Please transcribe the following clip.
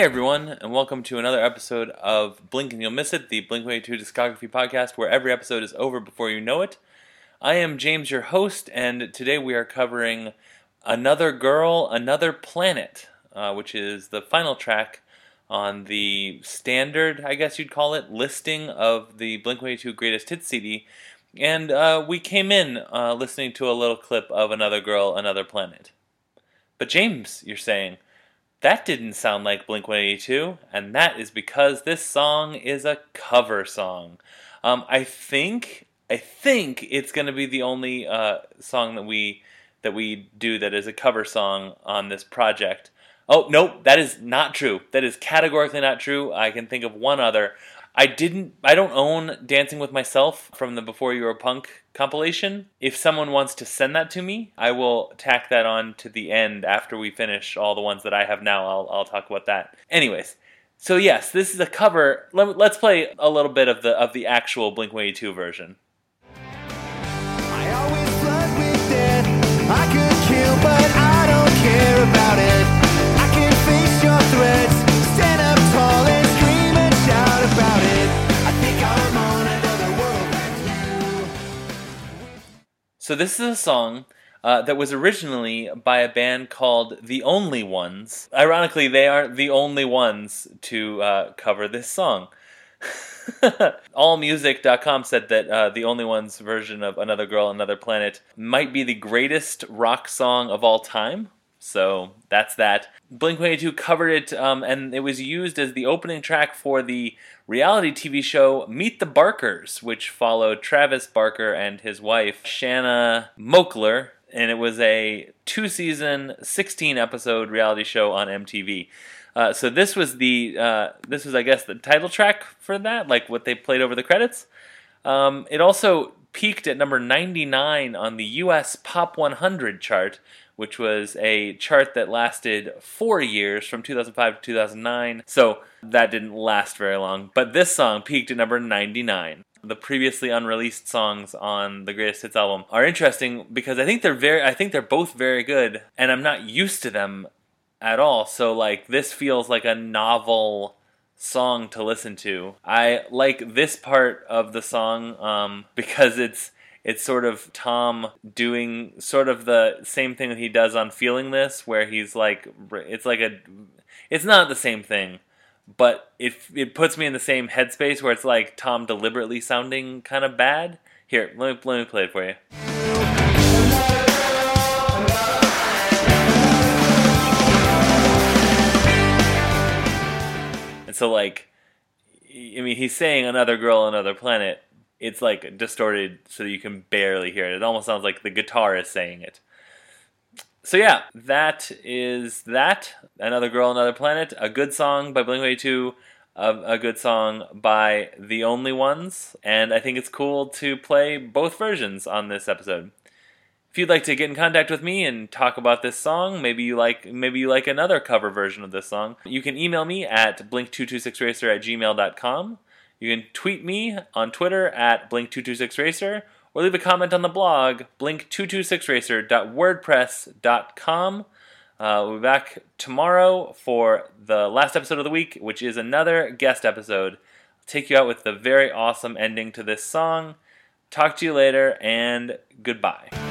Hey everyone, and welcome to another episode of Blink and You'll Miss It, the Blink 182 discography podcast where every episode is over before you know it. I am James, your host, and today we are covering Another Girl, Another Planet, uh, which is the final track on the standard, I guess you'd call it, listing of the Blink 182 Greatest Hits CD. And uh, we came in uh, listening to a little clip of Another Girl, Another Planet. But James, you're saying, that didn't sound like Blink 182, and that is because this song is a cover song. Um, I think I think it's going to be the only uh, song that we that we do that is a cover song on this project. Oh nope, that is not true. That is categorically not true. I can think of one other. I didn't. I don't own Dancing with Myself from the Before You Were Punk compilation. If someone wants to send that to me, I will tack that on to the end after we finish all the ones that I have now. I'll, I'll talk about that. Anyways, so yes, this is a cover. Let, let's play a little bit of the of the actual Blink One Eighty Two version. So this is a song uh, that was originally by a band called The Only Ones. Ironically, they aren't the only ones to uh, cover this song. Allmusic.com said that uh, The Only Ones version of Another Girl, Another Planet might be the greatest rock song of all time. So that's that. Blink 182 covered it, um, and it was used as the opening track for the reality TV show Meet the Barkers, which followed Travis Barker and his wife, Shanna Moakler, and it was a two season, 16 episode reality show on MTV. Uh, so this was the uh, this was I guess the title track for that, like what they played over the credits. Um, it also peaked at number 99 on the U.S. Pop 100 chart, which was a chart that lasted four years from 2005 to 2009. So that didn't last very long. But this song peaked at number 99. The previously unreleased songs on the Greatest Hits album are interesting because I think they're very I think they're both very good and I'm not used to them at all. So like this feels like a novel song to listen to. I like this part of the song um, because it's it's sort of Tom doing sort of the same thing that he does on Feeling This, where he's like it's like a it's not the same thing, but it it puts me in the same headspace where it's like Tom deliberately sounding kind of bad. Here, let me let me play it for you. So, like, I mean, he's saying another girl, another planet. It's like distorted so you can barely hear it. It almost sounds like the guitar is saying it. So yeah, that is that. Another girl, another planet. A good song by Blink One Eighty Two. A, a good song by The Only Ones, and I think it's cool to play both versions on this episode. If you'd like to get in contact with me and talk about this song, maybe you like maybe you like another cover version of this song, you can email me at blink226racer at gmail.com. You can tweet me on Twitter at blink226racer or leave a comment on the blog blink226racer.wordpress.com. Uh, we'll be back tomorrow for the last episode of the week, which is another guest episode. I'll take you out with the very awesome ending to this song. Talk to you later and goodbye.